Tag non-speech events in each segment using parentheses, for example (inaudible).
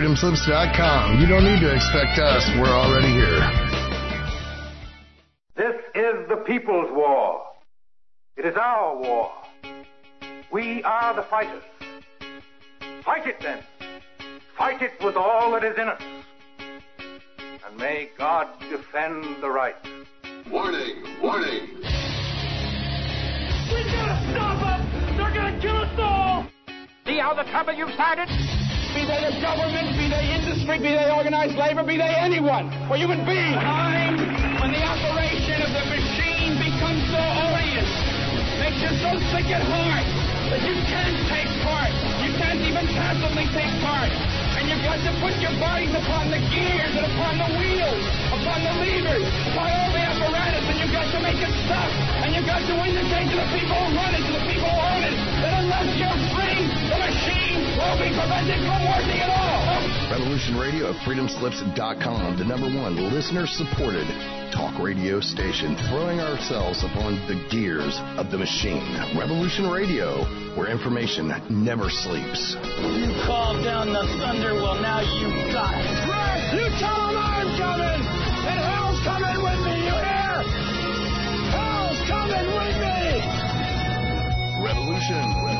freedomslips.com. You don't need to expect us. We're already here. This is the people's war. It is our war. We are the fighters. Fight it then. Fight it with all that is in us. And may God defend the right. Warning! Warning! We gotta stop them! They're gonna kill us all! See how the trouble you've started? Be they the government, be they industry, be they organized labor, be they anyone, or human beings. Time when the operation of the machine becomes so odious, makes you so sick at heart that you can't take part. You can't even passively take part. And you've got to put your bodies upon the gears and upon the wheels, upon the levers, upon all the apparatus, and you've got to make it stop. And you've got to indicate to the people who run it, to the people who own it, that unless you're free, machine will be prevented from working at all. Revolution Radio at freedomslips.com, the number one listener supported talk radio station, throwing ourselves upon the gears of the machine. Revolution Radio, where information never sleeps. You called down the thunder, well, now you got it. Right, you tell them I'm coming, and hell's coming with me, you hear? Hell's coming with me! Revolution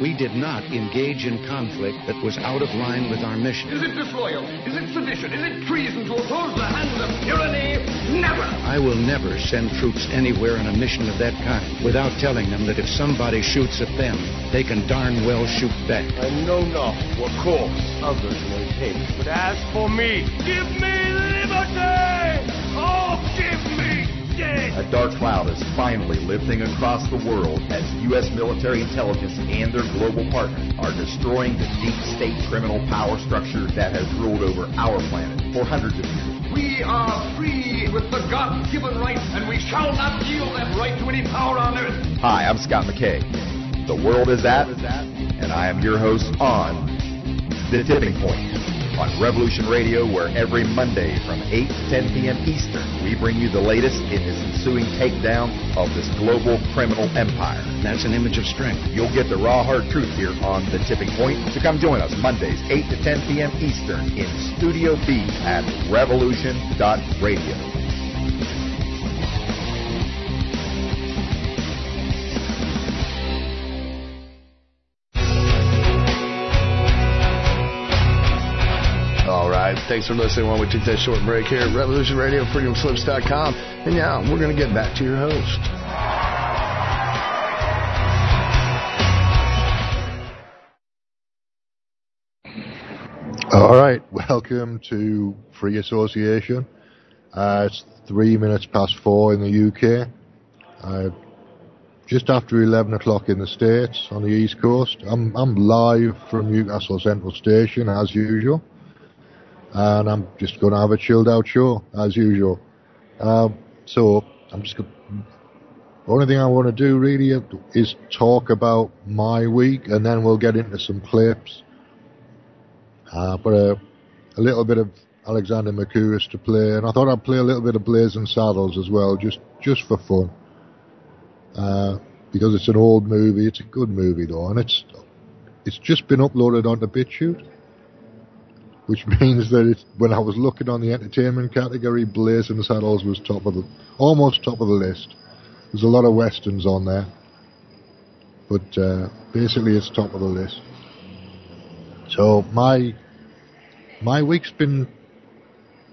We did not engage in conflict that was out of line with our mission. Is it disloyal? Is it sedition? Is it treason to oppose the hand of tyranny? Never! I will never send troops anywhere on a mission of that kind without telling them that if somebody shoots at them, they can darn well shoot back. I know not what course others may take. But as for me, give me liberty! Oh, give me death! A dark cloud is finally lifting across the world as U.S. military intelligence and their global partners are destroying the deep state criminal power structure that has ruled over our planet for hundreds of years. We are free with the God-given right, and we shall not yield that right to any power on earth. Hi, I'm Scott McKay. The world is at, and I am your host on The Tipping Point on Revolution Radio, where every Monday from 8 to 10 p.m. Eastern, we bring you the latest in this ensuing takedown of this global criminal empire. That's an image of strength. You'll get the raw, hard truth here on The Tipping Point. So come join us Mondays, 8 to 10 p.m. Eastern in Studio B at revolution.radio. All Thanks for listening while we take that short break here at Revolution Radio, freedomslips.com. And yeah, we're going to get back to your host. All right, welcome to Free Association. Uh, it's three minutes past four in the UK. Uh, just after 11 o'clock in the States on the East Coast. I'm, I'm live from Newcastle Central Station as usual. And I'm just going to have a chilled out show as usual. Um, so I'm just going the only thing I want to do really is talk about my week and then we'll get into some clips. Uh, but a, a little bit of Alexander Mercouris to play, and I thought I'd play a little bit of Blazing Saddles as well, just just for fun. Uh, because it's an old movie, it's a good movie though, and it's it's just been uploaded onto BitChute, which (laughs) means that it's, when I was looking on the entertainment category, Blazing Saddles was top of the almost top of the list. There's a lot of westerns on there, but uh, basically it's top of the list. So my my week's been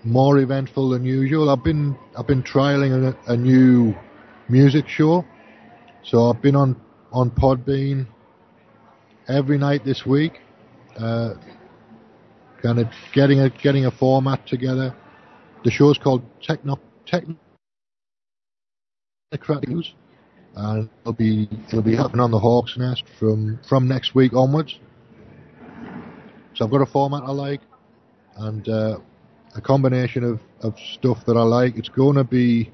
more eventful than usual. I've been I've been trialing a, a new music show. So I've been on on Podbean every night this week, uh, kind of getting a getting a format together. The show's called Techno Technocratic News, and it'll be it'll be happening on the Hawk's Nest from from next week onwards. So I've got a format I like, and uh, a combination of, of stuff that I like. It's going to be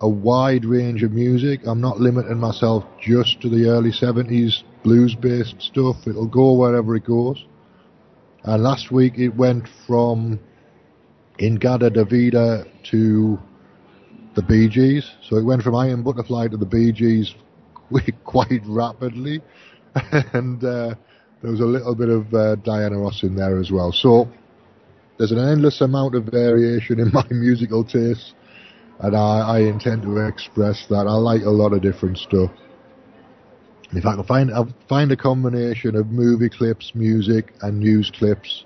a wide range of music. I'm not limiting myself just to the early 70s blues based stuff. It'll go wherever it goes. And last week it went from In-A-Gadda-Da-Vida to the Bee Gees. So it went from Iron Butterfly to the Bee Gees (laughs) quite rapidly, (laughs) and uh, there was a little bit of uh, Diana Ross in there as well. So there's an endless amount of variation in (laughs) my musical taste, and I, I intend to express that. I like a lot of different stuff. If I can find I'll find a combination of movie clips, music, and news clips,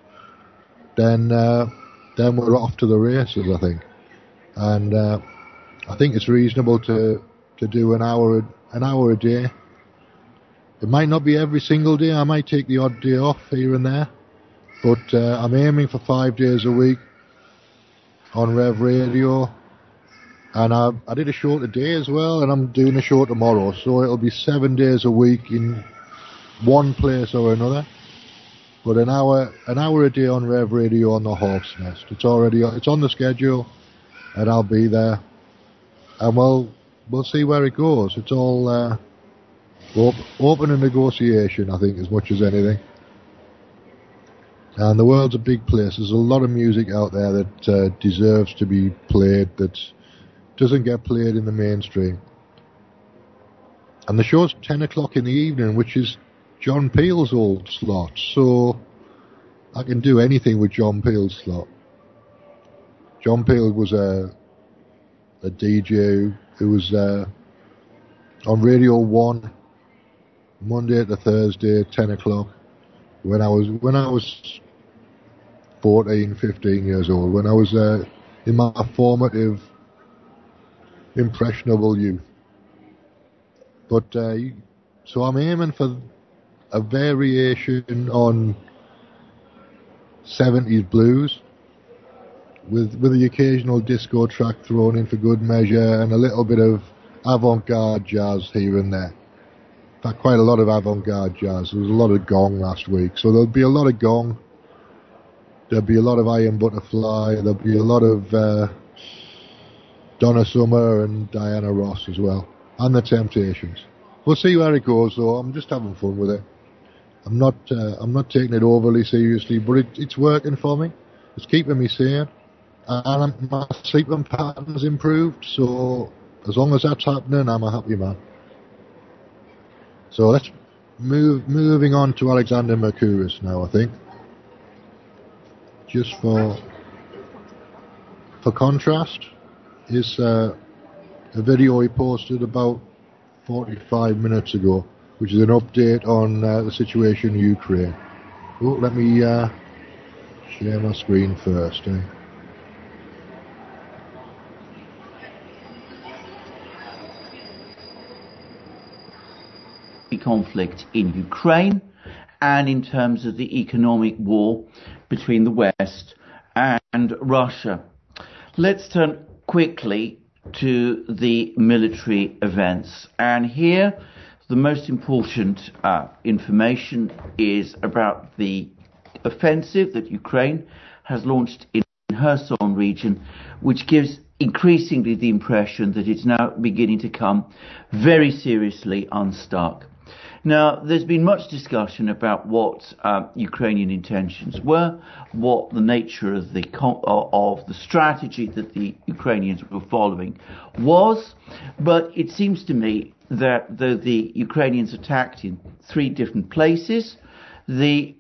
then uh, then we're off to the races. I think, and uh, I think it's reasonable to to do an hour an hour a day. It might not be every single day. I might take the odd day off here and there, but uh, I'm aiming for five days a week on Rev Radio. And I, I did a show today as well, and I'm doing a show tomorrow, so it'll be seven days a week in one place or another. But an hour, an hour a day on Rev Radio on the Hawk's Nest. It's already, it's on the schedule, and I'll be there. And we'll, we'll see where it goes. It's all uh, op- open and negotiation, I think, as much as anything. And the world's a big place. There's a lot of music out there that uh, deserves to be played that doesn't get played in the mainstream. And the show's 10 o'clock in the evening, which is John Peel's old slot. So I can do anything with John Peel's slot. John Peel was a a DJ who was uh, on Radio One Monday to Thursday, 10 o'clock. When I was when I was 14, 15 years old, when I was uh, in my formative, impressionable youth. But uh, so I'm aiming for a variation on 70s blues with with the occasional disco track thrown in for good measure and a little bit of avant-garde jazz here and there. In fact, quite a lot of avant-garde jazz. There was a lot of gong last week, so there'll be a lot of gong. There'll be a lot of Iron Butterfly. There'll be a lot of uh, Donna Summer and Diana Ross as well, and the Temptations. We'll see where it goes, though. I'm just having fun with it. I'm not. Uh, I'm not taking it overly seriously, but it, it's working for me. It's keeping me sane, and my sleeping pattern's improved. So as long as that's happening, I'm a happy man. So let's move. Moving on to Alexander Mercouris now. I think just for for contrast is uh, a video he posted about 45 minutes ago, which is an update on uh, the situation in Ukraine. Oh, let me uh, share my screen first. Eh? conflict in Ukraine and in terms of the economic war between the West and Russia. Let's turn quickly to the military events. And here, the most important uh, information is about the offensive that Ukraine has launched in Kherson region, which gives increasingly the impression that it's now beginning to come very seriously unstuck. Now, there's been much discussion about what uh, Ukrainian intentions were, what the nature of the of the strategy that the Ukrainians were following was, but it seems to me that though the Ukrainians attacked in three different places, the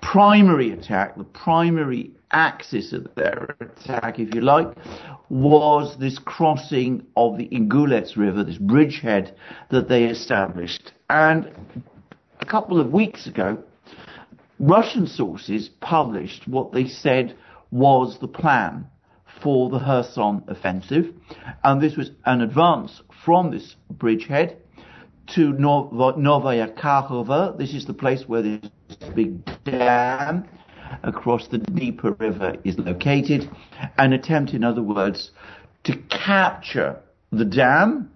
primary attack, the primary axis of their attack, if you like, was this crossing of the Ingulets River, this bridgehead that they established. And a couple of weeks ago, Russian sources published what they said was the plan for the Kherson offensive, and this was an advance from this bridgehead to Novaya Kakhovka. This is the place where this big dam across the Dnieper River is located. An attempt, in other words, to capture the dam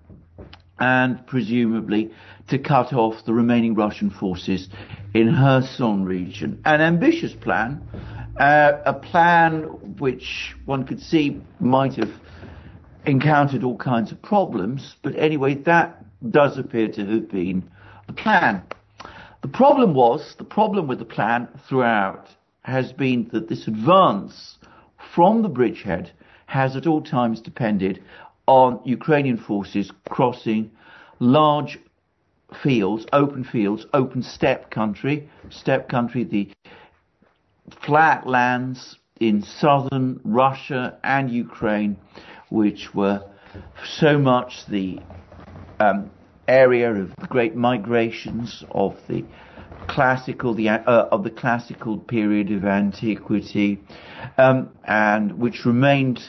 and presumably to cut off the remaining Russian forces in Kherson region. An ambitious plan, uh, a plan which one could see might have encountered all kinds of problems, but anyway, that does appear to have been the plan. The problem was, the problem with the plan throughout has been that this advance from the bridgehead has at all times depended on Ukrainian forces crossing large fields, open fields, open steppe country, steppe country, the flat lands in southern Russia and Ukraine, which were so much the um, area of the great migrations of the classical the uh, of the classical period of antiquity, um, and which remained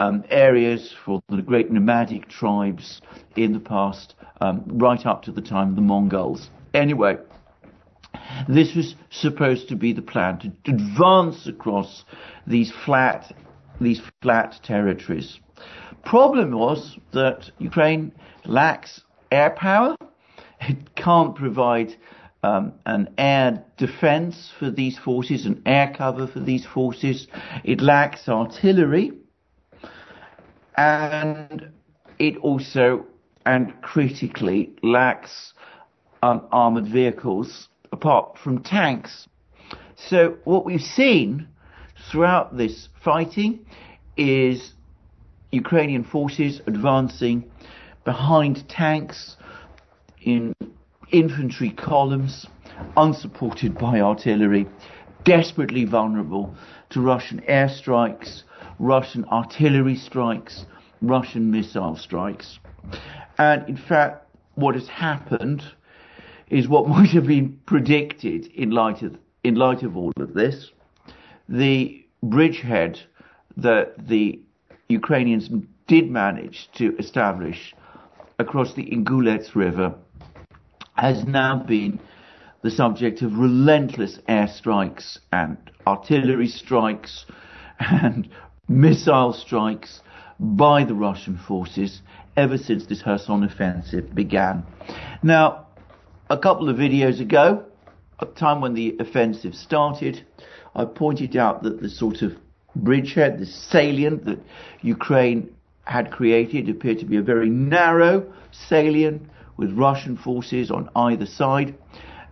um, areas for the great nomadic tribes in the past, um, right up to the time of the Mongols. Anyway, this was supposed to be the plan to advance across these flat these flat territories. Problem was that Ukraine lacks air power. It can't provide um, an air defense for these forces, an air cover for these forces. It lacks artillery. And it also, and critically, lacks um, armored vehicles apart from tanks. So what we've seen throughout this fighting is Ukrainian forces advancing behind tanks in infantry columns, unsupported by artillery, desperately vulnerable to Russian airstrikes, Russian artillery strikes, Russian missile strikes. And in fact, what has happened is what (laughs) might have been predicted in light of, in light of all of this. The bridgehead that the Ukrainians did manage to establish across the Ingulets River has now been the subject of relentless airstrikes and artillery strikes and missile strikes by the Russian forces ever since this Kherson offensive began. Now, a couple of videos ago, at the time when the offensive started, I pointed out that the sort of bridgehead, the salient that Ukraine had created appeared to be a very narrow salient with Russian forces on either side,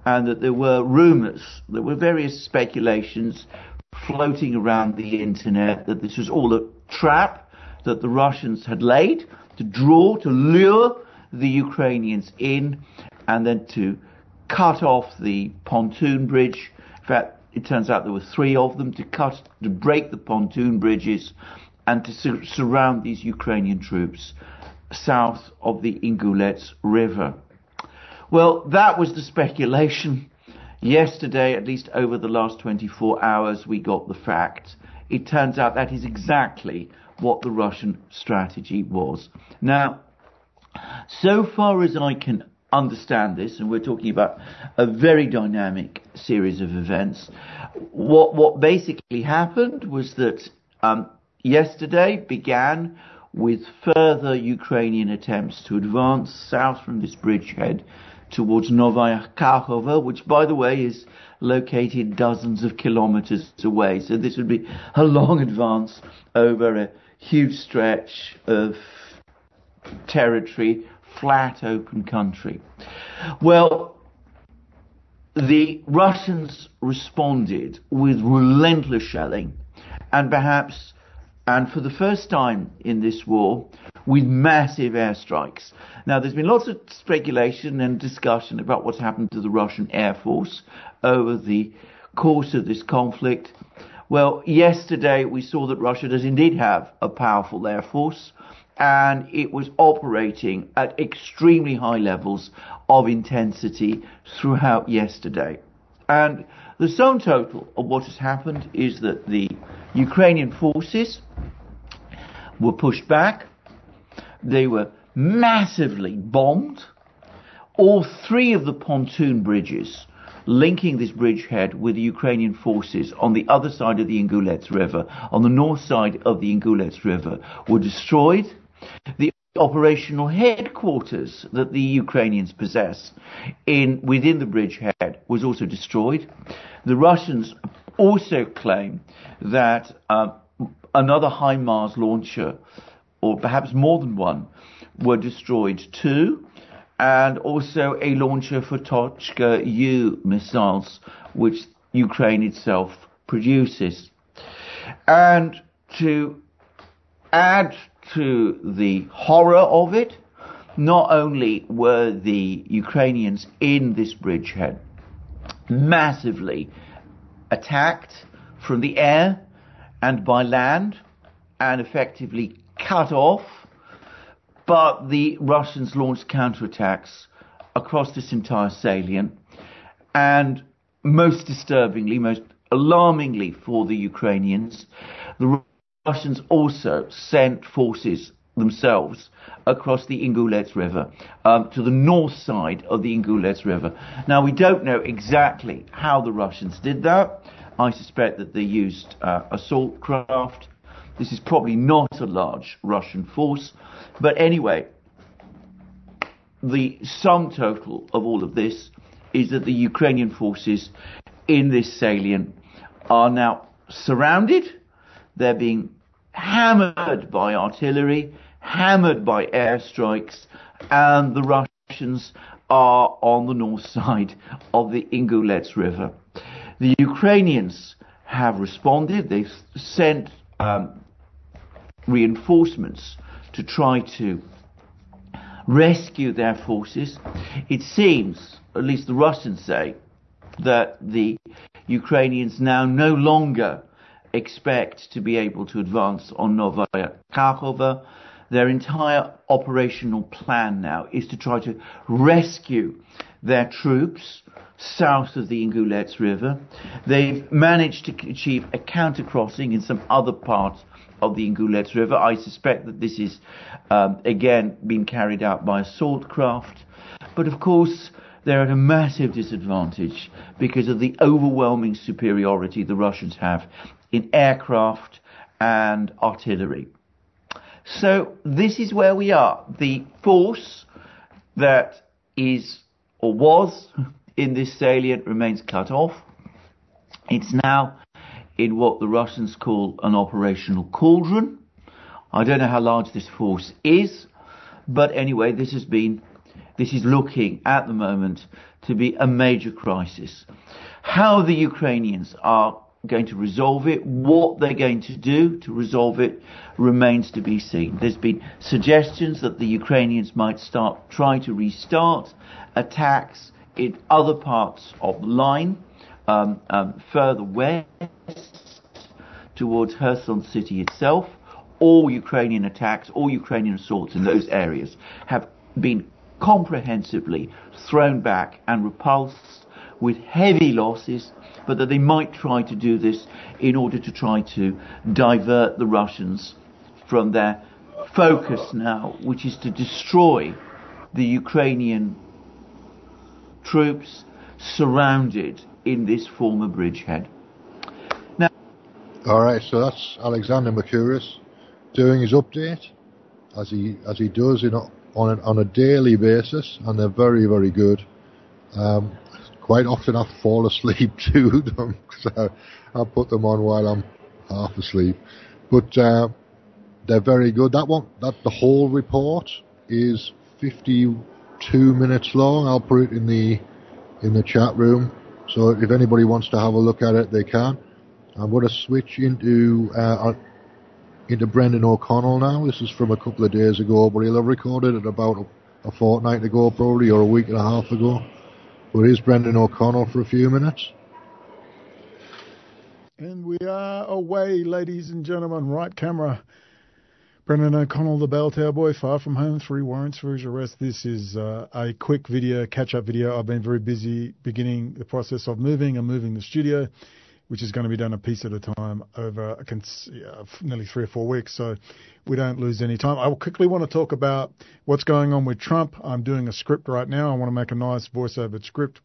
and that there were rumors, there were various speculations floating around the internet that this was all a trap that the Russians had laid to draw, to lure the Ukrainians in, and then to cut off the pontoon bridge. In fact, it turns out there were three of them to cut, to break the pontoon bridges and to sur- surround these Ukrainian troops south of the Ingulets River. Well, that was the speculation. Yesterday, at least over the last 24 hours, we got the fact. It turns out that is exactly what the Russian strategy was. Now, so far as I can understand this, and we're talking about a very dynamic series of events, what, what basically happened was that um, yesterday began with further Ukrainian attempts to advance south from this bridgehead towards Novaya Kakhovka, which, by the way, is located dozens of kilometers away. So this would be a long advance over a huge stretch of territory, flat, open country. Well, the Russians responded with relentless shelling and perhaps and for the first time in this war, with massive airstrikes. Now, there's been lots of speculation and discussion about what's happened to the Russian Air Force over the course of this conflict. Well, yesterday we saw that Russia does indeed have a powerful air force, and it was operating at extremely high levels of intensity throughout yesterday. And the sum total of what has happened is that the Ukrainian forces were pushed back. They were massively bombed. All three of the pontoon bridges linking this bridgehead with the Ukrainian forces on the other side of the Ingulets River, on the north side of the Ingulets River, were destroyed. The operational headquarters that the Ukrainians possess in within the bridgehead was also destroyed. The Russians also claim that um, another HIMARS launcher, or perhaps more than one, were destroyed too, and also a launcher for Tochka U missiles, which Ukraine itself produces. And to add to the horror of it, not only were the Ukrainians in this bridgehead massively attacked from the air and by land and effectively cut off, but the Russians launched counterattacks across this entire salient. And most disturbingly, most alarmingly for the Ukrainians, the Russians also sent forces themselves across the Ingulets River um, to the north side of the Ingulets River. Now, we don't know exactly how the Russians did that. I suspect that they used uh, assault craft. This is probably not a large Russian force. But anyway, the sum total of all of this is that the Ukrainian forces in this salient are now surrounded. They're being hammered by artillery, hammered by airstrikes, and the Russians are on the north side of the Ingulets River. The Ukrainians have responded. They've sent um, reinforcements to try to rescue their forces. It seems, at least the Russians say, that the Ukrainians now no longer expect to be able to advance on Novaya Kakhovka. Their entire operational plan now is to try to rescue their troops south of the Ingulets River. They've managed to achieve a counter crossing in some other parts of the Ingulets River. I suspect that this is um, again being carried out by assault craft. But of course, they're at a massive disadvantage because of the overwhelming superiority the Russians have in aircraft and artillery. So this is where we are. The force that is or was in this salient remains cut off. It's now in what the Russians call an operational cauldron. I don't know how large this force is, but anyway, this has been, this is looking at the moment to be a major crisis. How the Ukrainians are going to resolve it, what they're going to do to resolve it remains to be seen. There's been suggestions that the Ukrainians might start trying to restart attacks in other parts of the line, um, um, further west towards Kherson city itself. All Ukrainian attacks, all Ukrainian assaults in those areas have been comprehensively thrown back and repulsed with heavy losses, but that they might try to do this in order to try to divert the Russians from their focus now, which is to destroy the Ukrainian troops surrounded in this former bridgehead. Now, all right, so that's Alexander Mercouris doing his update as he as he does in on a, on a daily basis, and they're very very good. Um, quite often I fall asleep (laughs) to them because I, I put them on while I'm half asleep, but uh, they're very good. That one, that the whole report is 52 minutes long. I'll put it in the in the chat room. So if anybody wants to have a look at it, they can. I'm going to switch into uh, into Brendan O'Connell now. This is from a couple of days ago, but he'll have recorded it about a fortnight ago, probably, or a week and a half ago. Here's Brendan O'Connell for a few minutes. And we are away, ladies and gentlemen. Right camera. Brendan O'Connell, the bell tower boy, far from home, three warrants for his arrest. This is uh, a quick video, catch-up video. I've been very busy beginning the process of moving and moving the studio, which is going to be done a piece at a time over a cons- yeah, nearly three or four weeks. So we don't lose any time. I will quickly want to talk about what's going on with Trump. I'm doing a script right now. I want to make a nice voiceover script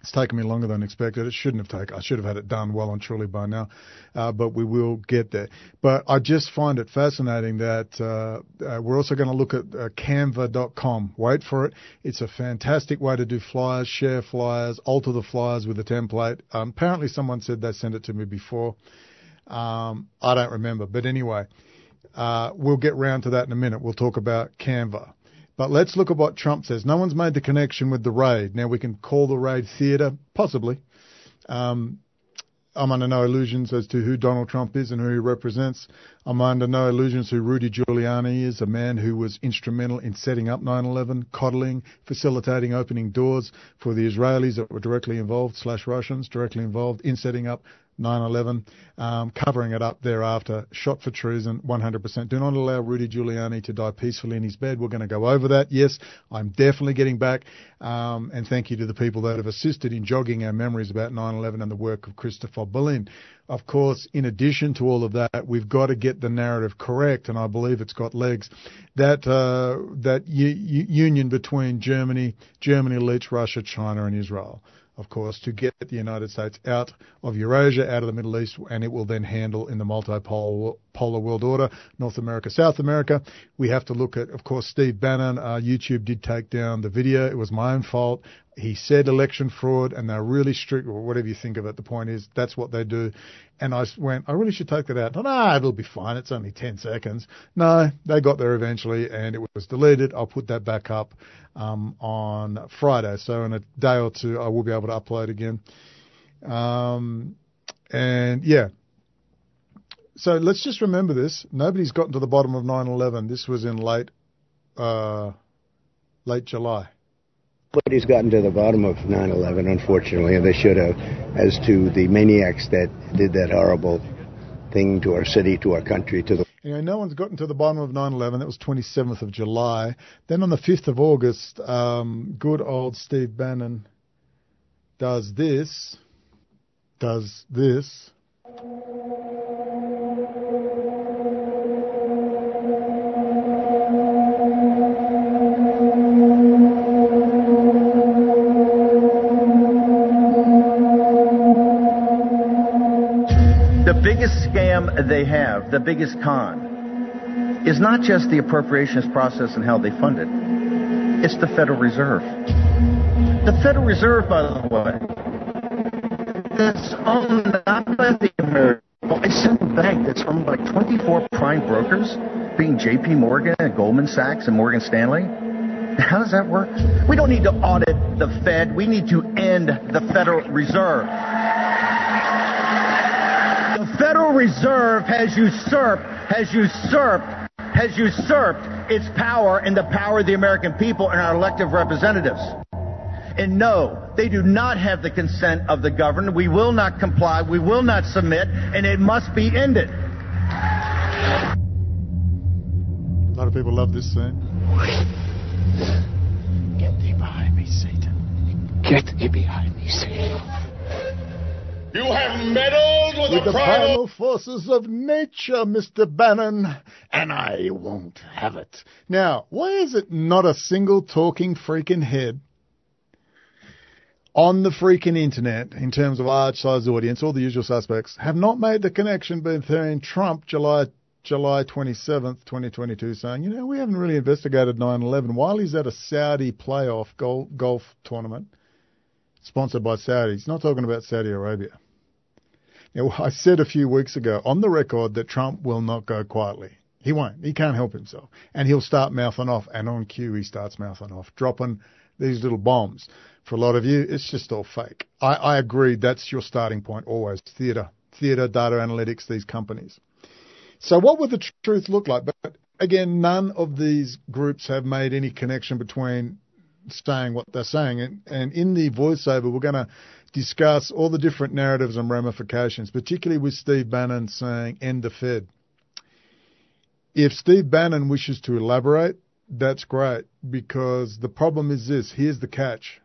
it's taken me longer than expected. It shouldn't have taken. I should have had it done well and truly by now, uh, but we will get there. But I just find it fascinating that uh, uh, we're also going to look at uh, Canva.com. Wait for it. It's a fantastic way to do flyers, share flyers, alter the flyers with a template. Um, apparently, someone said they sent it to me before. Um, I don't remember, but anyway, uh, we'll get round to that in a minute. We'll talk about Canva. But let's look at what Trump says. No one's made the connection with the raid. Now we can call the raid theatre, possibly. Um, I'm under no illusions as to who Donald Trump is and who he represents. I'm under no illusions who Rudy Giuliani is, a man who was instrumental in setting up 9/11, coddling, facilitating opening doors for the Israelis that were directly involved, slash Russians directly involved in setting up 9/11, um, covering it up thereafter, shot for treason, 100%. Do not allow Rudy Giuliani to die peacefully in his bed. We're going to go over that. Yes, I'm definitely getting back, um, and thank you to the people that have assisted in jogging our memories about 9/11 and the work of Christopher Bollyn. Of course, in addition to all of that, we've got to get the narrative correct, and I believe it's got legs. That uh, that u- union between Germany, Germany leads Russia, China, and Israel of course, to get the United States out of Eurasia, out of the Middle East, and it will then handle in the multipolar world order, North America, South America. We have to look at, of course, Steve Bannon. Uh, YouTube did take down the video. It was my own fault. He said election fraud, and they're really strict, or whatever you think of it. The point is, that's what they do. And I went, I really should take that out. No, it'll be fine. It's only 10 seconds. No, they got there eventually, and it was deleted. I'll put that back up um, on Friday. So in a day or two, I will be able to upload again. Um, and yeah. So let's just remember this. Nobody's gotten to the bottom of 9/11. This was in late, uh, late July. Nobody's gotten to the bottom of 9/11, unfortunately, and they should have, as to the maniacs that did that horrible thing to our city, to our country, to the Anyway, no one's gotten to the bottom of 9/11. That was 27th of July. Then on the 5th of August, um, good old Steve Bannon does this, does this. Biggest scam they have, the biggest con, is not just the appropriations process and how they fund it. It's the Federal Reserve. The Federal Reserve, by the way, is owned not by the American, a central bank that's owned by 24 prime brokers, being J.P. Morgan and Goldman Sachs and Morgan Stanley. How does that work? We don't need to audit the Fed. We need to end the Federal Reserve. Federal Reserve has usurped, has usurped, has usurped its power and the power of the American people and our elective representatives. And no, they do not have the consent of the governed. We will not comply. We will not submit, and it must be ended. A lot of people love this scene. Get thee behind me, Satan. Get thee behind me, Satan. You have meddled with, with the, the primal forces of nature, Mr. Bannon, and I won't have it. Now, why is it not a single talking freaking head on the freaking internet, in terms of large size audience, all the usual suspects, have not made the connection between Trump, July July 27th, 2022, saying, you know, we haven't really investigated 9/11 while he's at a Saudi playoff golf tournament sponsored by Saudi. He's not talking about Saudi Arabia. Now, I said a few weeks ago on the record that Trump will not go quietly. He won't. He can't help himself. And he'll start mouthing off. And on cue, he starts mouthing off, dropping these little bombs. For a lot of you, it's just all fake. I, I agree. That's your starting point always. Theatre, theatre, data analytics, these companies. So what would the tr- truth look like? But again, none of these groups have made any connection between saying what they're saying. And, and in the voiceover, we're going to discuss all the different narratives and ramifications, particularly with Steve Bannon saying end the Fed. If Steve Bannon wishes to elaborate, that's great because the problem is this. Here's the catch.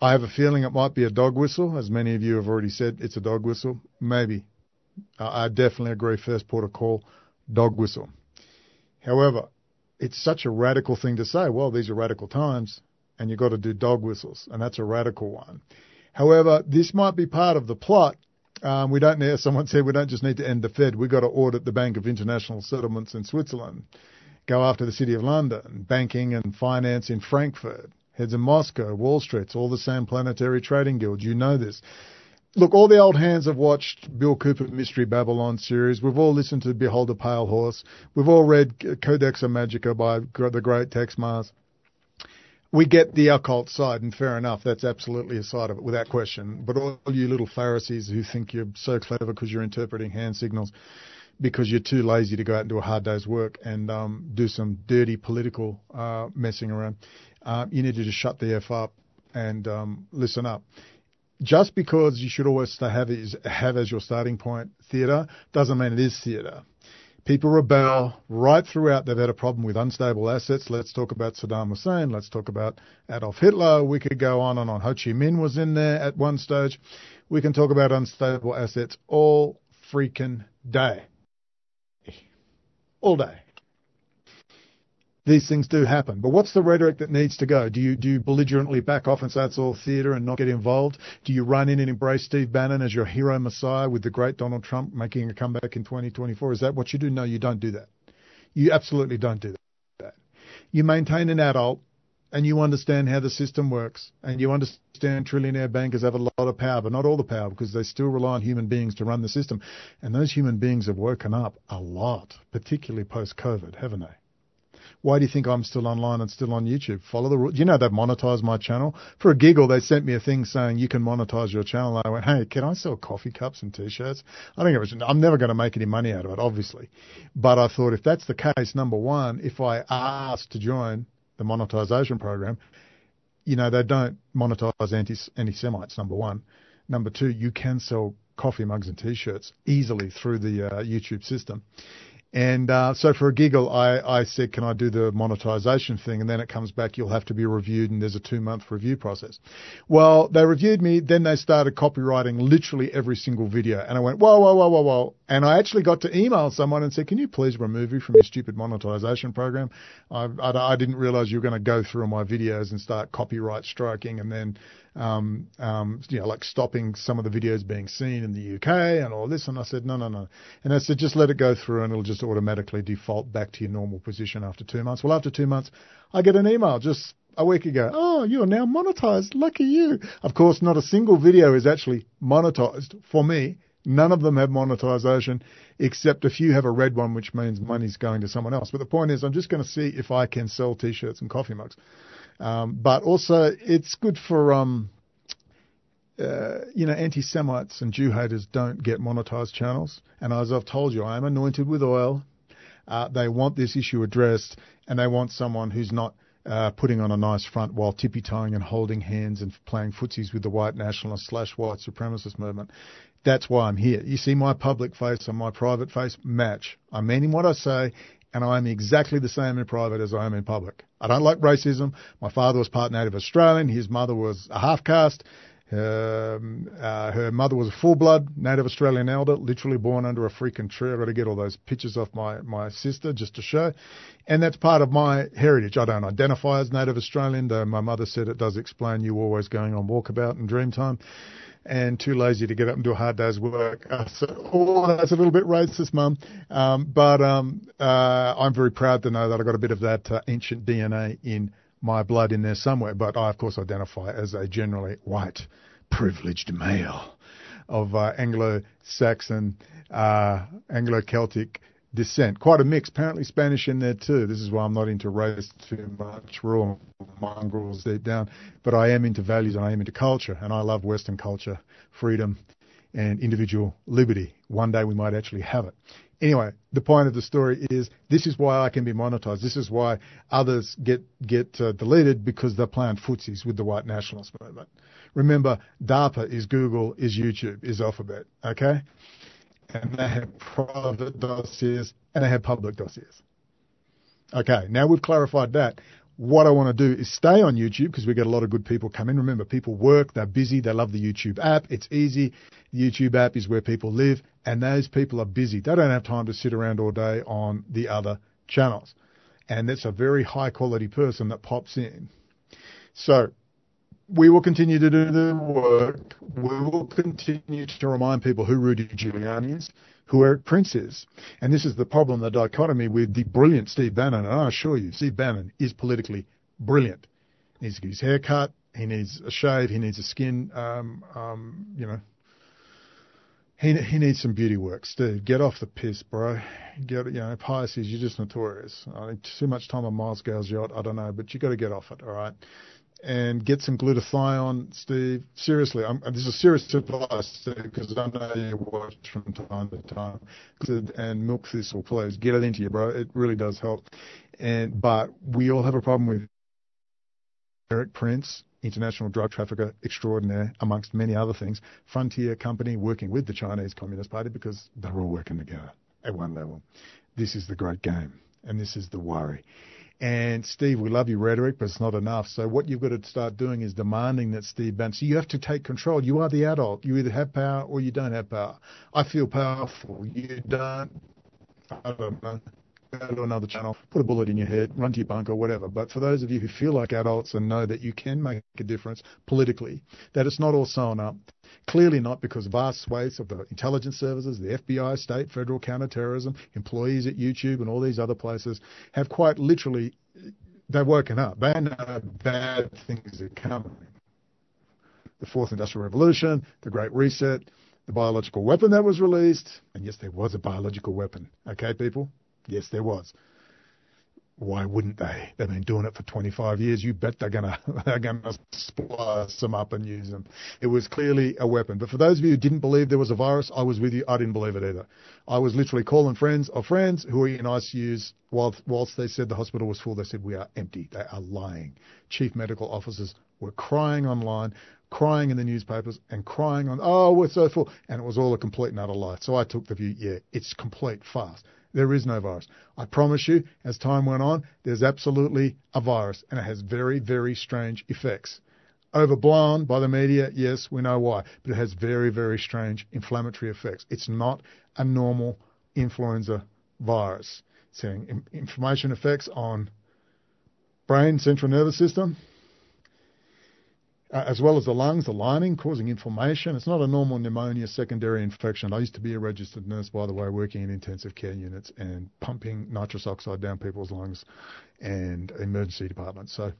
I have a feeling it might be a dog whistle, as many of you have already said. It's a dog whistle. Maybe. I definitely agree. First port of call, dog whistle. However, it's such a radical thing to say. Well, these are radical times, and you've got to do dog whistles, and that's a radical one. However, this might be part of the plot. Um, we don't need, someone said, we don't just need to end the Fed. We've got to audit the Bank of International Settlements in Switzerland, go after the City of London, banking and finance in Frankfurt, heads in Moscow, Wall Street's all the same planetary trading guild. You know this. Look, all the old hands have watched Bill Cooper Mystery Babylon series. We've all listened to Behold a Pale Horse. We've all read Codex Magica by the great Texe Marrs. we get the occult side, and fair enough, that's absolutely a side of it without question. But all you little Pharisees who think you're so clever because you're interpreting hand signals, because you're too lazy to go out and do a hard day's work and um, do some dirty political uh, messing around, uh, you need to just shut the f up and um, listen up. Just because you should always have is have as your starting point theatre doesn't mean it is theatre. People rebel right throughout. They've had a problem with unstable assets. Let's talk about Saddam Hussein. Let's talk about Adolf Hitler. We could go on and on. Ho Chi Minh was in there at one stage. We can talk about unstable assets all freaking day. All day these things do happen. But what's the rhetoric that needs to go? Do you do you belligerently back off and say it's all theatre and not get involved? Do you run in and embrace Steve Bannon as your hero messiah with the great Donald Trump making a comeback in 2024? Is that what you do? No, you don't do that. You absolutely don't do that. You maintain an adult and you understand how the system works and you understand trillionaire bankers have a lot of power, but not all the power because they still rely on human beings to run the system. And those human beings have woken up a lot, particularly post COVID, haven't they? Why do you think I'm still online and still on YouTube? Follow the rules. You know they've monetized my channel. For a giggle, they sent me a thing saying you can monetize your channel. And I went, hey, can I sell coffee cups and t-shirts? I think it was, I'm never going to make any money out of it, obviously. But I thought if that's the case, number one, if I asked to join the monetization program, you know, they don't monetize anti, anti-Semites, number one. Number two, you can sell coffee mugs and t-shirts easily through the uh, YouTube system. And uh, so for a giggle, I, I said, can I do the monetization thing? And then it comes back, you'll have to be reviewed, and there's a two month review process. Well, they reviewed me, then they started copyrighting literally every single video. And I went, whoa, whoa, whoa, whoa, whoa. And I actually got to email someone and said, can you please remove me from your stupid monetization program? I, I, I didn't realize you were going to go through my videos and start copyright striking and then um, um, you know, like stopping some of the videos being seen in the UK and all this. And I said, no, no, no. And I said, just let it go through and it'll just automatically default back to your normal position after two months. Well, after two months, I get an email just a week ago. Oh, you are now monetized. Lucky you. Of course, not a single video is actually monetized for me. None of them have monetization, except a few have a red one, which means money's going to someone else. But the point is, I'm just going to see if I can sell t-shirts and coffee mugs. Um, but also, it's good for, um, uh, you know, anti Semites and Jew haters don't get monetized channels. And as I've told you, I am anointed with oil. Uh, they want this issue addressed, and they want someone who's not uh, putting on a nice front while tippy toeing and holding hands and playing footsies with the white nationalist slash white supremacist movement. That's why I'm here. You see my public face and my private face match. I'm meaning what I say, and I am exactly the same in private as I am in public. I don't like racism. My father was part Native Australian. His mother was a half caste. Um, uh, her mother was a full blood Native Australian elder, literally born under a freaking tree. I've got to get all those pictures off my, my sister just to show. And that's part of my heritage. I don't identify as Native Australian, though my mother said it does explain you always going on walkabout and dream time and too lazy to get up and do a hard day's work. Oh, that's a little bit racist, Mum. Um, but um, uh, I'm very proud to know that I've got a bit of that uh, ancient DNA in my blood in there somewhere. But I, of course, identify as a generally white, privileged male of uh, Anglo-Saxon, uh, Anglo-Celtic descent. Quite a mix. Apparently Spanish in there too. This is why I'm not into race too much. We're all mongrels deep down. But I am into values and I am into culture. And I love Western culture, freedom, and individual liberty. One day we might actually have it. Anyway, the point of the story is this is why I can be monetized. This is why others get get uh, deleted because they're playing footsies with the white nationalist movement. Remember, DARPA is Google, is YouTube, is Alphabet. Okay, and they have private dossiers and they have public dossiers. Okay, now we've clarified that. What I want to do is stay on YouTube because we get a lot of good people come in. Remember, people work, they're busy, they love the YouTube app. It's easy. The YouTube app is where people live, and those people are busy. They don't have time to sit around all day on the other channels. And that's a very high quality person that pops in. So we will continue to do the work. We will continue to remind people who Rudy Giuliani is, who Erik Prince is. And this is the problem, the dichotomy with the brilliant Steve Bannon. And I assure you, Steve Bannon is politically brilliant. He needs to get his hair cut. He needs a shave. He needs a skin, um, um, you know, he he needs some beauty work. Steve, get off the piss, bro. Get you know, Pisces, you're just notorious. I mean, too much time on Miles Gale's yacht. I don't know, but you got to get off it. All right. And get some glutathione, Steve. Seriously, I'm, this is a serious advice, Steve, because I know you watch from time to time. And milk thistle, please get it into you, bro. It really does help. And but we all have a problem with Erik Prince, international drug trafficker extraordinaire, amongst many other things, frontier company working with the Chinese Communist Party because they're all working together at one level. This is the great game, and this is the worry. And Steve, we love your rhetoric, but it's not enough. So what you've got to start doing is demanding that Steve Bannon. You have to take control. You are the adult. You either have power or you don't have power. I feel powerful. You don't. I don't know go to another channel, put a bullet in your head, run to your bunker, whatever. But for those of you who feel like adults and know that you can make a difference politically, that it's not all sewn up, clearly not because vast swathes of the intelligence services, the FBI, state, federal counterterrorism, employees at YouTube and all these other places have quite literally, they've woken up. They know bad things are coming. The fourth industrial revolution, the great reset, the biological weapon that was released, and yes, there was a biological weapon. Okay, people? Yes, there was. Why wouldn't they? They've been doing it for 25 years. You bet they're gonna (laughs) they're gonna splice them up and use them. It was clearly a weapon. But for those of you who didn't believe there was a virus, I was with you. I didn't believe it either. I was literally calling friends of friends who were in ICUs whilst, whilst they said the hospital was full. They said we are empty. They are lying. Chief medical officers were crying online, crying in the newspapers, and crying on, oh, we're so full, and it was all a complete and utter lie. So I took the view, yeah, it's complete fast. There is no virus. I promise you, as time went on, there's absolutely a virus, and it has very, very strange effects. Overblown by the media, yes, we know why, but it has very, very strange inflammatory effects. It's not a normal influenza virus. It's having inflammation effects on brain, central nervous system, uh, as well as the lungs, the lining, causing inflammation. It's not a normal pneumonia secondary infection. I used to be a registered nurse, by the way, working in intensive care units and pumping nitrous oxide down people's lungs and emergency departments. So,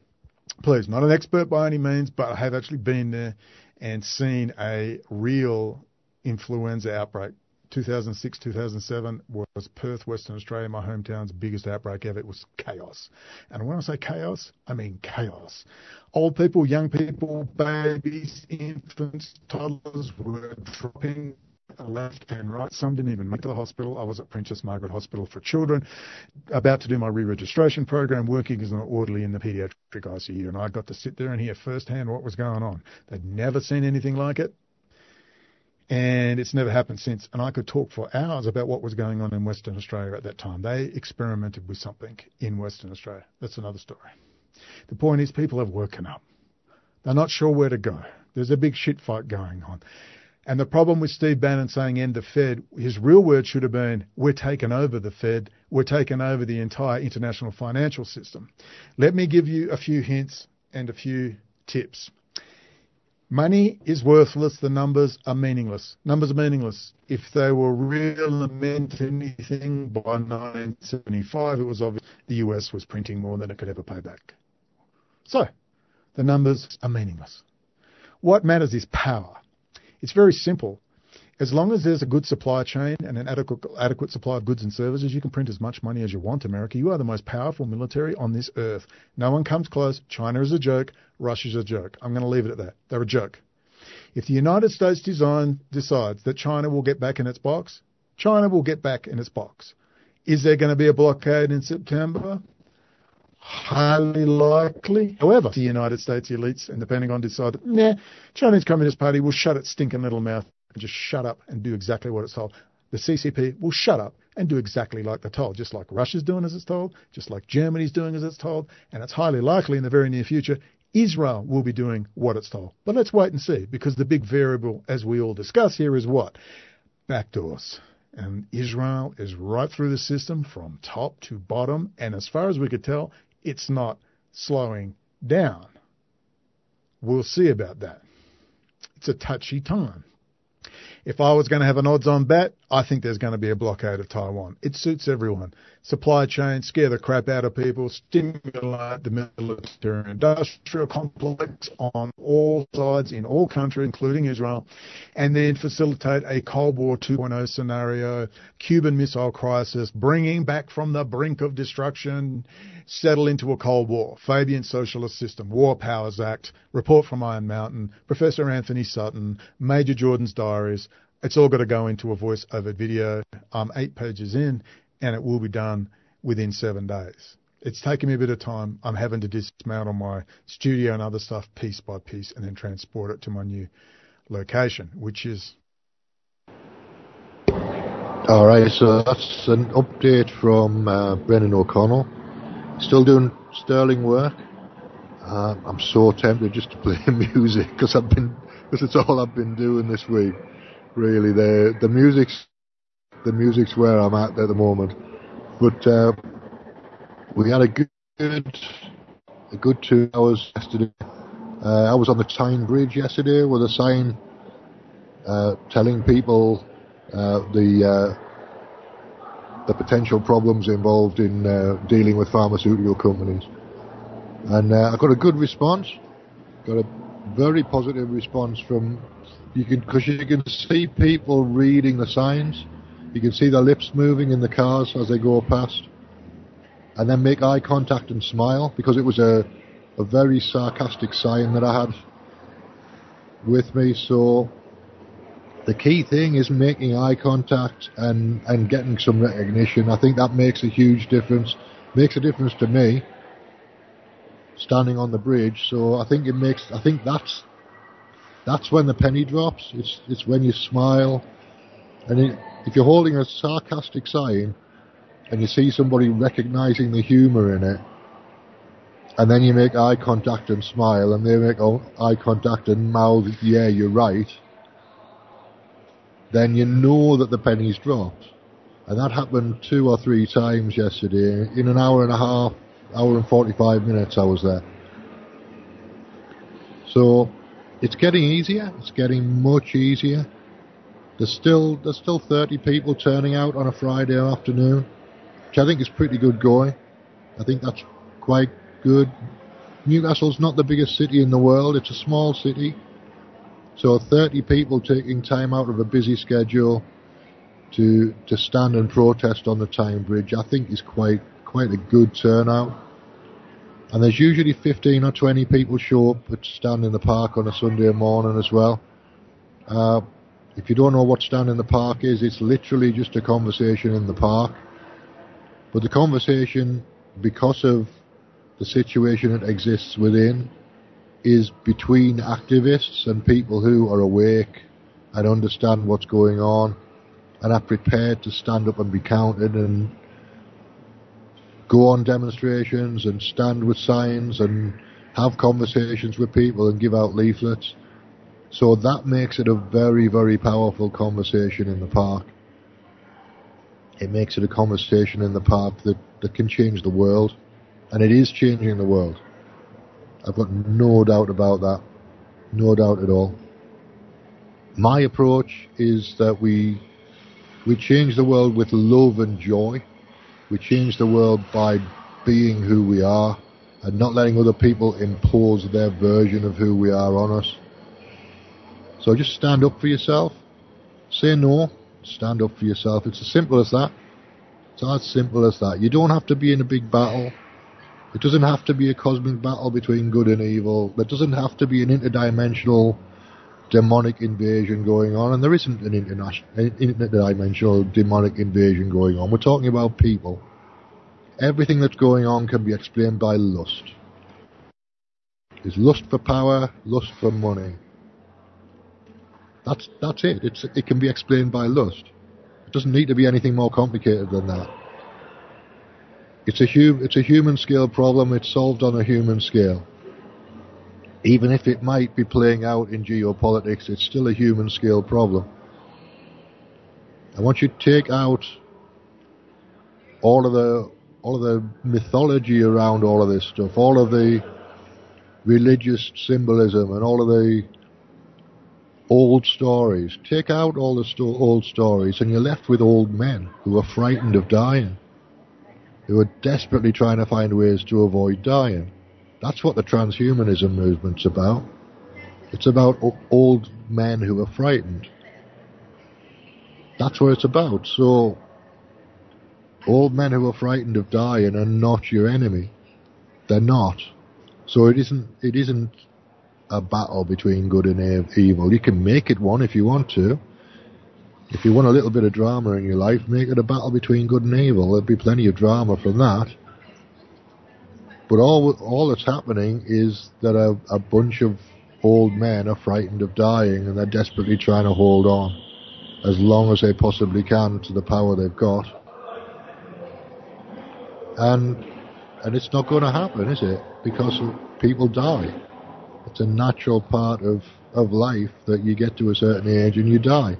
please, not an expert by any means, but I have actually been there and seen a real influenza outbreak 2006, 2007 was Perth, Western Australia, my hometown's biggest outbreak ever. It was chaos. And when I say chaos, I mean chaos. Old people, young people, babies, infants, toddlers were dropping left and right. Some didn't even make to the hospital. I was at Princess Margaret Hospital for Children, about to do my re-registration program, working as an orderly in the paediatric ICU, and I got to sit there and hear firsthand what was going on. They'd never seen anything like it and it's never happened since. And I could talk for hours about what was going on in Western Australia at that time. They experimented with something in Western Australia. That's another story. The point is, people have woken up. They're not sure where to go. There's a big shit fight going on. And the problem with Steve Bannon saying end the Fed, his real word should have been, we're taking over the Fed. We're taking over the entire international financial system. Let me give you a few hints and a few tips. Money is worthless. The numbers are meaningless. Numbers are meaningless. If they were real and meant anything by 1975, it was obvious the US was printing more than it could ever pay back. So, the numbers are meaningless. What matters is power. It's very simple. As long as there's a good supply chain and an adequate, adequate supply of goods and services, you can print as much money as you want, America. You are the most powerful military on this earth. No one comes close. China is a joke. Russia's a joke. I'm going to leave it at that. They're a joke. If the United States design decides that China will get back in its box, China will get back in its box. Is there going to be a blockade in September? Highly likely. However, the United States elites and the Pentagon decide that, nah, Chinese Communist Party will shut its stinking little mouth and just shut up and do exactly what it's told. The CCP will shut up and do exactly like they're told, just like Russia's doing as it's told, just like Germany's doing as it's told, and it's highly likely in the very near future Israel will be doing what it's told. But let's wait and see, because the big variable, as we all discuss here, is what? Backdoors. And Israel is right through the system from top to bottom, and as far as we could tell, it's not slowing down. We'll see about that. It's a touchy time. If I was going to have an odds on bet, I think there's going to be a blockade of Taiwan. It suits everyone. Supply chain, scare the crap out of people, stimulate the military industrial complex on all sides in all countries, including Israel, and then facilitate a Cold War 2.0 scenario, Cuban Missile Crisis, bringing back from the brink of destruction, settle into a Cold War, Fabian Socialist System, War Powers Act, report from Iron Mountain, Professor Antony Sutton, Major Jordan's diaries, it's all got to go into a voice over video. I'm eight pages in, and it will be done within seven days. It's taken me a bit of time. I'm having to dismantle my studio and other stuff piece by piece and then transport it to my new location, which is. All right, so that's an update from uh, Brendan O'Connell. Still doing sterling work. Uh, I'm so tempted just to play (laughs) music because I've been because it's all I've been doing this week really. The the music's the music's where I'm at at the moment. But uh, we had a good a good two hours yesterday. Uh, I was on the Tyne Bridge yesterday with a sign uh, telling people uh, the uh, the potential problems involved in uh, dealing with pharmaceutical companies, and I got a good response. Got a very positive response from you can because you can see people reading the signs. You can see their lips moving in the cars as they go past, and then make eye contact and smile because it was a a very sarcastic sign that I had with me. So the key thing is making eye contact and and getting some recognition. I think that makes a huge difference. Makes a difference to me standing on the bridge. So I think it makes. I think that's that's when the penny drops. It's it's when you smile, and it, if you're holding a sarcastic sign, and you see somebody recognizing the humor in it, and then you make eye contact and smile, and they make eye contact and mouth, "Yeah, you're right." Then you know that the penny's dropped, and that happened two or three times yesterday. In an hour and a half, hour and forty-five minutes, I was there. So it's getting easier. It's getting much easier. There's still there's still 30 people turning out on a Friday afternoon, which I think is pretty good going. I think that's quite good. Newcastle's not the biggest city in the world. It's a small city. So 30 people taking time out of a busy schedule to to stand and protest on the Tyne Bridge, I think is quite quite a good turnout. And there's usually 15 or 20 people show up at Stand in the Park on a Sunday morning as well. Uh, if you don't know what Stand in the Park is, it's literally just a conversation in the park. But the conversation, because of the situation that exists within, is between activists and people who are awake and understand what's going on and are prepared to stand up and be counted and go on demonstrations and stand with signs and have conversations with people and give out leaflets. So that makes it a very, very powerful conversation in the park. It makes it a conversation in the park that, that can change the world. And it is changing the world. I've got no doubt about that. No doubt at all. My approach is that we we change the world with love and joy we change the world by being who we are and not letting other people impose their version of who we are on us. So just stand up for yourself. Say no. Stand up for yourself. It's as simple as that. It's as simple as that. You don't have to be in a big battle. It doesn't have to be a cosmic battle between good and evil. There doesn't have to be an interdimensional demonic invasion going on, and there isn't an international, interdimensional demonic invasion going on. We're talking about people. Everything that's going on can be explained by lust. Is lust for power, lust for money. That's that's it. It's it can be explained by lust. It doesn't need to be anything more complicated than that. It's a hum, it's a human scale problem. It's solved on a human scale even if it might be playing out in geopolitics, it's still a human scale problem. And once you to take out all of the all of the mythology around all of this stuff, all of the religious symbolism and all of the old stories. Take out all the sto- old stories, and you're left with old men who are frightened of dying, who are desperately trying to find ways to avoid dying. That's what the transhumanism movement's about. It's about old men who are frightened. That's what it's about. So, old men who are frightened of dying are not your enemy. They're not. So it isn't. It isn't a battle between good and evil. You can make it one if you want to. If you want a little bit of drama in your life, make it a battle between good and evil. There'll be plenty of drama from that. But all all that's happening is that a, a bunch of old men are frightened of dying and they're desperately trying to hold on as long as they possibly can to the power they've got. And and it's not going to happen, is it? Because people die. It's a natural part of, of life that you get to a certain age and you die.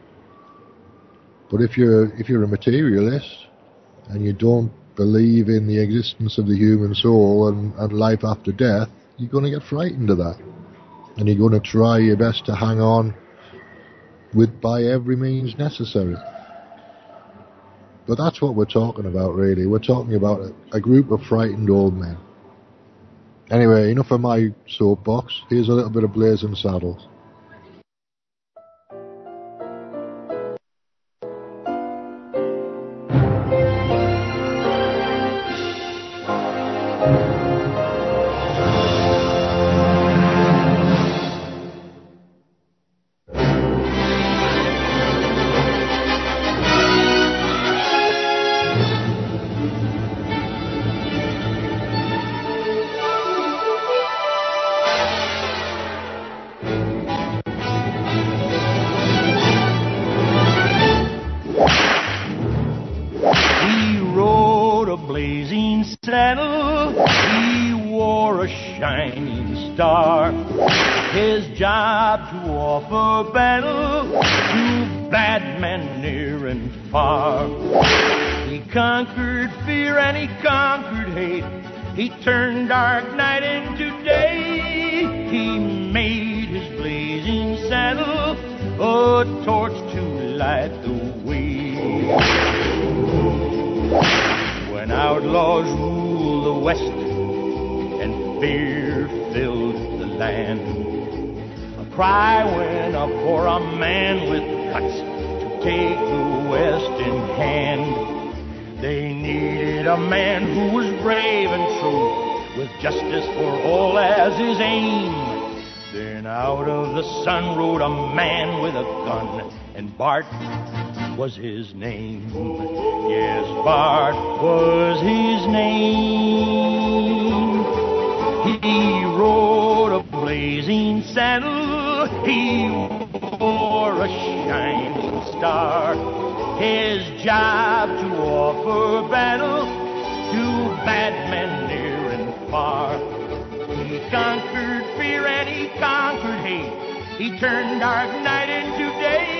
But if you're if you're a materialist and you don't believe in the existence of the human soul and, and life after death, you're going to get frightened of that. And you're going to try your best to hang on with by every means necessary. But that's what we're talking about, really. We're talking about a, a group of frightened old men. Anyway, enough of my soapbox. Here's a little bit of Blazing Saddles. His name. Yes, Bart was his name. He rode a blazing saddle, he wore a shining star. His job to offer battle to bad men near and far. He conquered fear and he conquered hate. He turned dark night into day.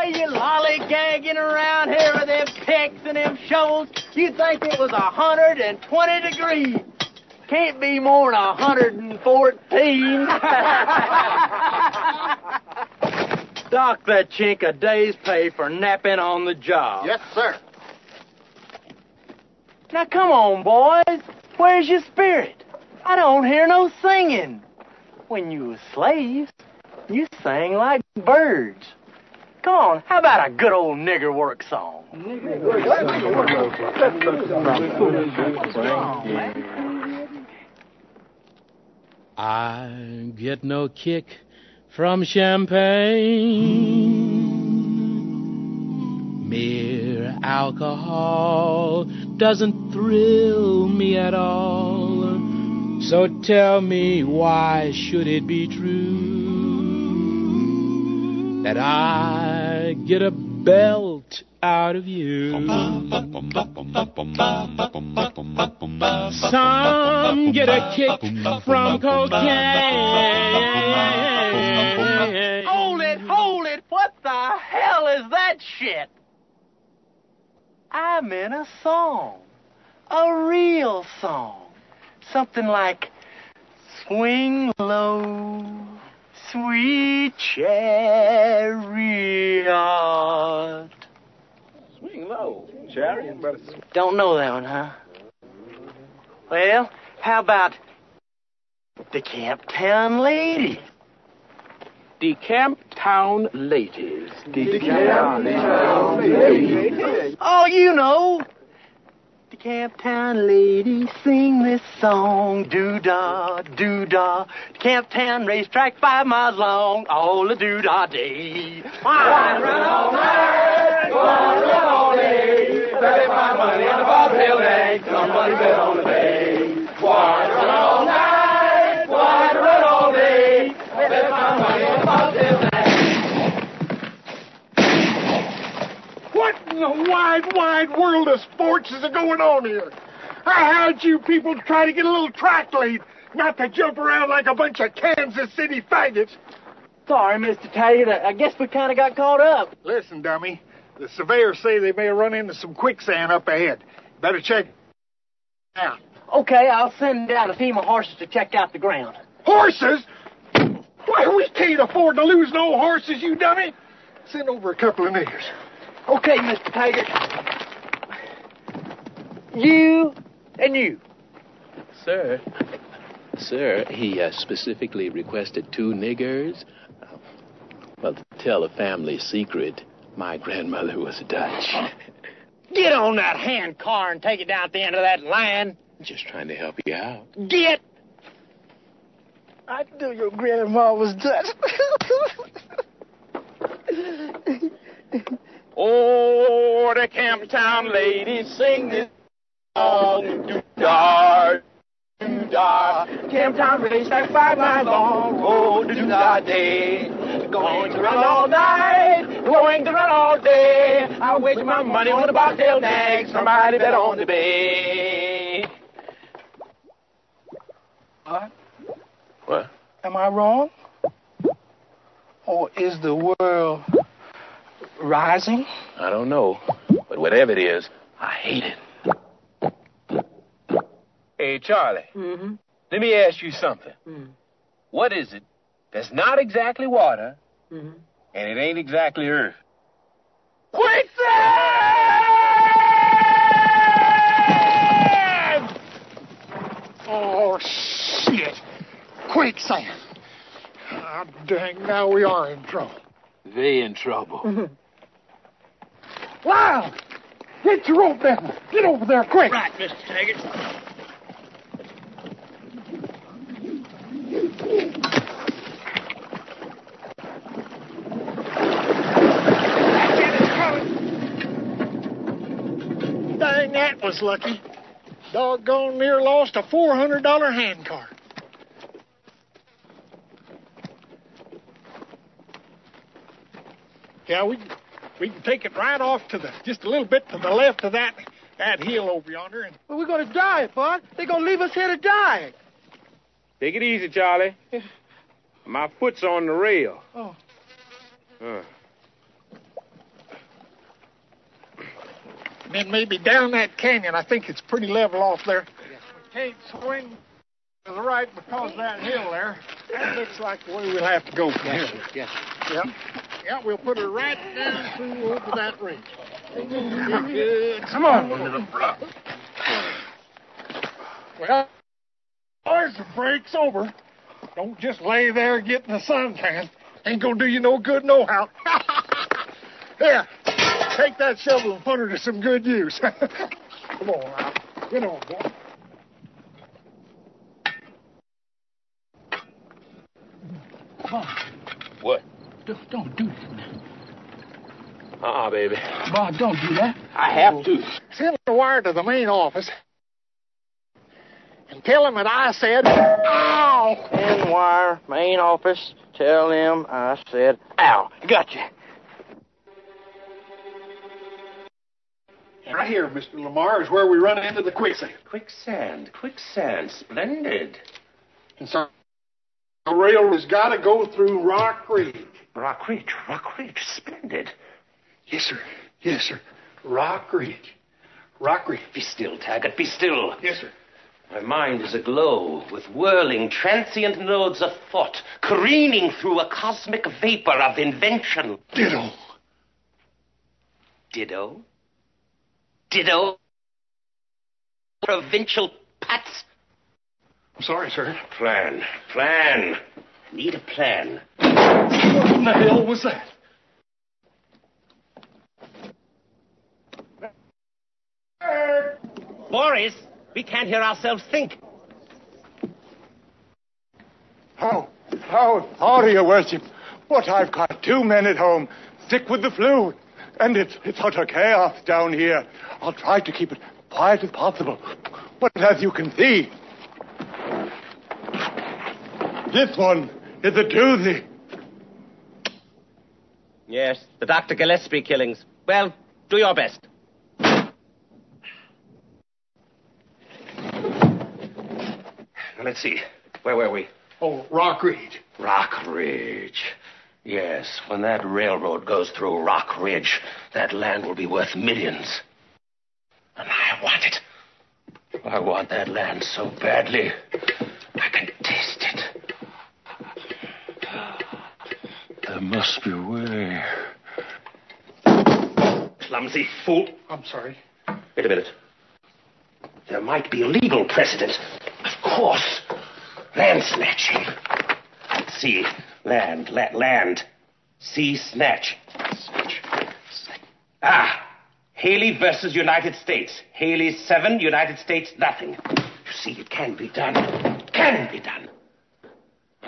The way you lollygagging around here with them picks and them shovels, you'd think it was 120 degrees. Can't be more than 114. (laughs) Dock that chink a day's pay for napping on the job. Yes, sir. Now come on, boys. Where's your spirit? I don't hear no singing. When you was slaves, you sang like birds. Come on, how about a good old nigger work song? I get no kick from champagne. Mere alcohol doesn't thrill me at all. So tell me why should it be true that I get a belt out of you? Some get a kick from cocaine. Hold it, hold it. What the hell is that shit? I'm in a song. A real song. Something like Swing Low, Sweet Chariot. Swing low, chariot. Better Don't know that one, huh? Well, how about the Camp Town Lady? The Camp Town Ladies. The the Camp Town Ladies. Oh, you know. The Camptown ladies sing this song, doo-dah, doo-dah. The Camptown racetrack five miles long, all the doo-dah day. Wine run all night, run all day. My money on the nag, somebody bet in the wide, wide world of sports is going on here? I had you people try to get a little track lead, not to jump around like a bunch of Kansas City faggots. Sorry, Mr. Taggart. I guess we kind of got caught up. Listen, dummy. The surveyors say they may run into some quicksand up ahead. Better check out. Okay, I'll send down a team of horses to check out the ground. Horses? Why, we can't afford to lose no horses, you dummy. Send over a couple of niggers. Okay, Mr. Taggart. You and you. Sir, sir, he uh, specifically requested two niggers. Well, to tell a family secret, my grandmother was Dutch. Get on that hand car and take it down at the end of that line. Just trying to help you out. Get. I knew your grandma was Dutch. (laughs) Oh, the Camptown ladies sing this song. Doo-dah, doo-dah. Camptown racetrack five miles long. Oh, do that day. Going to run all night. Going to run all day. I wager my money on the bobtail nag. Somebody bet on the bay. What? What? Am I wrong? Or is the world rising? I don't know, but whatever it is, I hate it. Hey, Charlie. Mm-hmm. Let me ask you something. What is it that's not exactly water Mm-hmm. and it ain't exactly earth? Quicksand! Oh, shit. Quicksand. Ah, dang, now we are in trouble. They in trouble. Wow! Get your rope down. Get over there quick. Right, Mr. Taggart. Dang, that was lucky. Doggone near lost a $400 hand car. Yeah, we we can take it right off to the just a little bit to the left of that that hill over yonder, and Well, we're going to die, Bud. They're going to leave us here to die. Take it easy, Charlie. My foot's on the rail. Oh. Uh. then maybe down that canyon. I think it's pretty level off there. We can't swing to the right because of that hill there. That looks like the way we'll have to go from Yes, here. Yes. Yep. Yeah, we'll put her right down through over that ridge. Good. Come on. Well, boys, the break's over. Don't just lay there getting the suntan. Ain't gonna do you no good, no how. (laughs) Here, take that shovel and put her to some good use. (laughs) Come on now. Get on, boy. Come on. What? Don't, don't do that, man. Uh-uh, baby. Bob, don't do that. I have to. Send a wire to the main office and tell them that I said, ow! Send wire, main office, tell them I said, ow. Gotcha. Right here, Mr. Lamarr, is where we run into the quicksand. Quicksand, quicksand, splendid. And so the railroad's got to go through Rock Ridge. Rock Ridge, Rock Ridge, splendid. Yes, sir. Yes, sir. Rock Ridge. Rock Ridge. Be still, Taggart, be still. Yes, sir. My mind is aglow with whirling, transient nodes of thought, careening through a cosmic vapor of invention. Ditto. Ditto? Ditto? Provincial pats? I'm sorry, sir. Plan, plan. Need a plan. What in the hell was that? Boris, we can't hear ourselves think. How? How? How your worship? What, I've got two men at home, sick with the flu, and it's, it's utter chaos down here. I'll try to keep it quiet as possible. But as you can see, this one is a doozy. Yes, the Dr. Gillespie killings. Well, do your best. Now, let's see. Where were we? Oh, Rock Ridge. Rock Ridge. Yes, when that railroad goes through Rock Ridge, that land will be worth millions. And I want it. I want that land so badly. I can taste it. There must be a way. Clumsy fool. I'm sorry. Wait a minute. There might be a legal precedent. Of course. Land snatching. Let's see. Land, la- land. See snatch. Snatch. Ah. Haley versus United States. Haley seven, United States nothing. You see, it can be done. It can be done.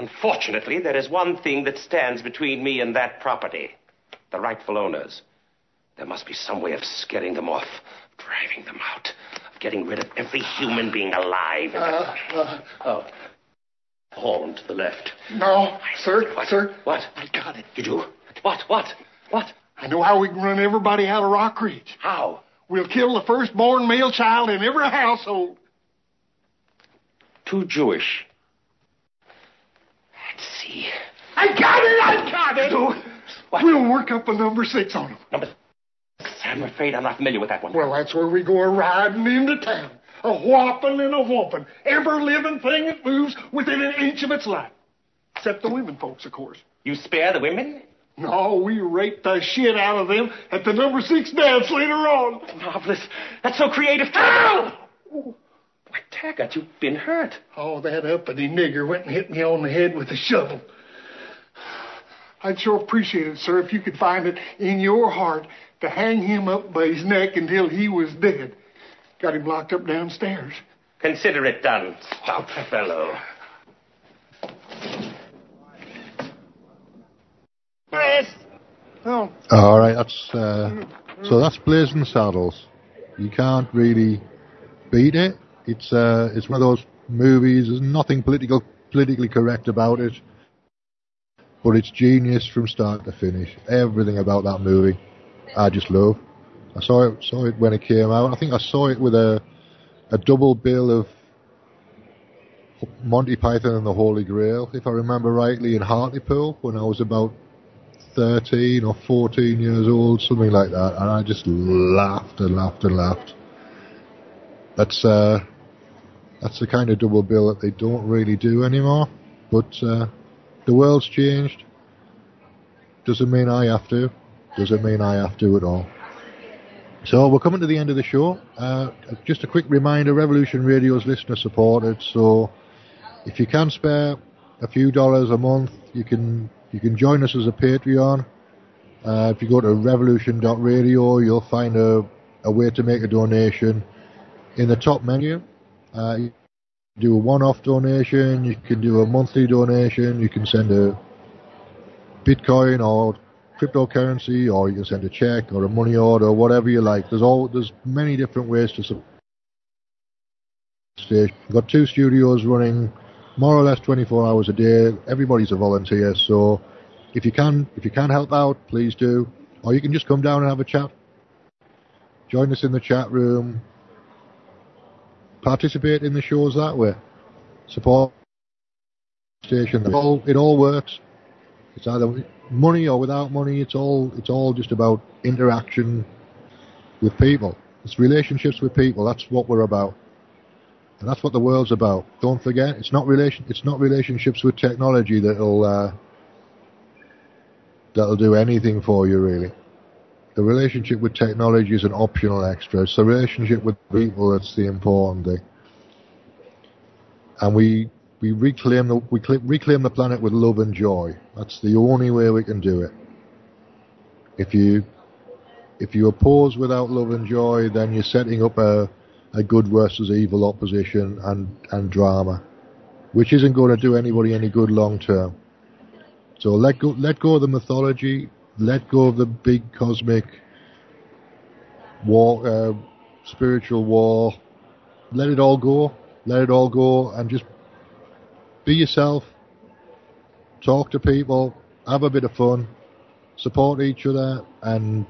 Unfortunately, there is one thing that stands between me and that property the rightful owners. There must be some way of scaring them off, driving them out, of getting rid of every human being alive. Uh, uh, oh. Horn to the left. No, sir, What? sir. What? I got it. You do? What? What? What? I know how we can run everybody out of Rock Ridge. How? We'll kill the firstborn male child in every household. Too Jewish. Let's see. I got it! I got it! What? We'll work up a number six on them. Number six. I'm afraid I'm not familiar with that one. Well, that's where we go a riding into town. A whopping and a whooping. Every living thing that moves within an inch of its life. Except the women folks, of course. You spare the women? No, we rape the shit out of them at the number six dance later on. Marvelous. That's so creative. Ow! Why, Taggart, you've been hurt. Oh, that uppity nigger went and hit me on the head with a shovel. I'd sure appreciate it, sir, if you could find it in your heart to hang him up by his neck until he was dead. Got him locked up downstairs. Consider it done. Stout fellow. Chris! Oh, All right, that's uh, so that's Blazing Saddles. You can't really beat it. It's uh, it's one of those movies. There's nothing political politically correct about it, but it's genius from start to finish. Everything about that movie, I just love. I saw it saw it when it came out. I think I saw it with a a double bill of Monty Python and the Holy Grail, if I remember rightly, in Hartlepool when I was about 13 or 14 years old, something like that, and I just laughed and laughed and laughed. That's uh, that's the kind of double bill that they don't really do anymore. But uh, the world's changed. Doesn't mean I have to. Doesn't mean I have to at all. So we're coming to the end of the show. Uh, just a quick reminder: Revolution Radio is listener supported. So if you can spare a few dollars a month, you can you can join us as a Patreon. Uh, if you go to revolution.radio, you'll find a, a way to make a donation in the top menu. Uh, you do a one-off donation, you can do a monthly donation, you can send a Bitcoin or cryptocurrency, or you can send a check or a money order, or whatever you like. There's all there's many different ways to support. We've got two studios running more or less 24 hours a day. Everybody's a volunteer, so if you can if you can help out, please do. Or you can just come down and have a chat. Join us in the chat room. Participate in the shows that way. Support station. It all, it all works. It's either money or without money. It's all it's all just about interaction with people. It's relationships with people. That's what we're about. And that's what the world's about. Don't forget, it's not relation, it's not relationships with technology that'll uh, that'll do anything for you really. The relationship with technology is an optional extra. It's the relationship with people that's the important thing. And we we reclaim the we reclaim the planet with love and joy. That's the only way we can do it. If you if you oppose without love and joy, then you're setting up a a good versus evil opposition and, and drama, which isn't going to do anybody any good long term. So let go, let go of the mythology, let go of the big cosmic war, uh, spiritual war. Let it all go. Let it all go, and just be yourself. Talk to people. Have a bit of fun. Support each other, and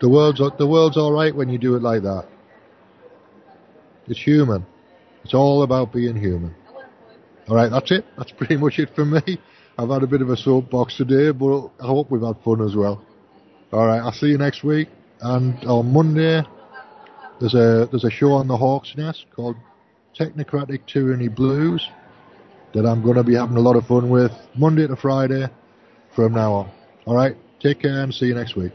the world's the world's all right when you do it like that. It's human. It's all about being human. All right, that's it. That's pretty much it for me. I've had a bit of a soapbox today, but I hope we've had fun as well. All right, I'll see you next week. And on Monday, there's a there's a show on the Hawk's Nest called Technocratic Tyranny Blues that I'm going to be having a lot of fun with Monday to Friday from now on. All right, take care and see you next week.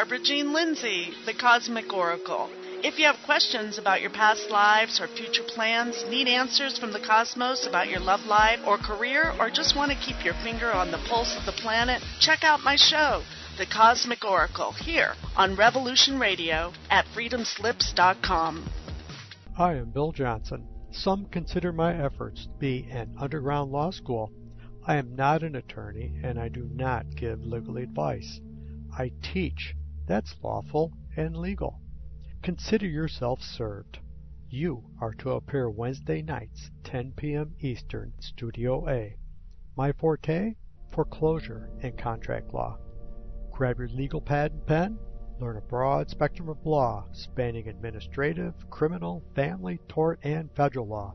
Barbara Jean Lindsay, the Cosmic Oracle. If you have questions about your past lives or future plans, need answers from the cosmos about your love life or career, or just want to keep your finger on the pulse of the planet, check out my show, The Cosmic Oracle, here on Revolution Radio at freedomslips.com. Hi, I am Bill Johnson. Some consider my efforts to be an underground law school. I am not an attorney and I do not give legal advice. I teach that's lawful and legal. Consider yourself served. You are to appear Wednesday nights, 10 p.m. Eastern, Studio A. My forte? Foreclosure and contract law. Grab your legal pad and pen. Learn a broad spectrum of law spanning administrative, criminal, family, tort, and federal law.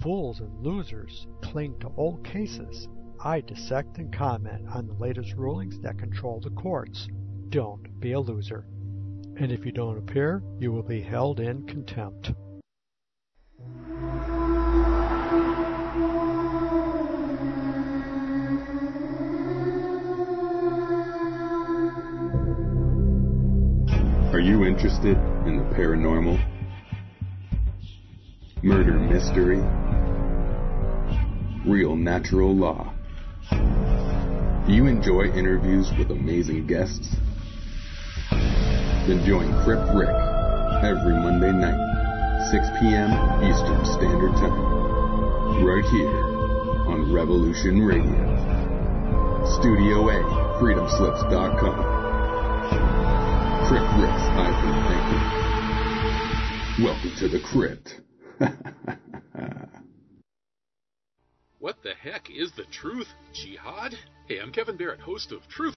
Fools and losers cling to old cases. I dissect and comment on the latest rulings that control the courts don't be a loser. And if you don't appear, you will be held in contempt. Are you interested in the paranormal? Murder mystery? Real natural law? Do you enjoy interviews with amazing guests? Then join Crypt Rick every Monday night, 6 p.m. Eastern Standard Time, right here on Revolution Radio. Studio A, freedomslips.com. Crypt Rick's hyphen thinking. Welcome to the crypt. (laughs) what the heck is the truth, Jihad? Hey, I'm Kevin Barrett, host of Truth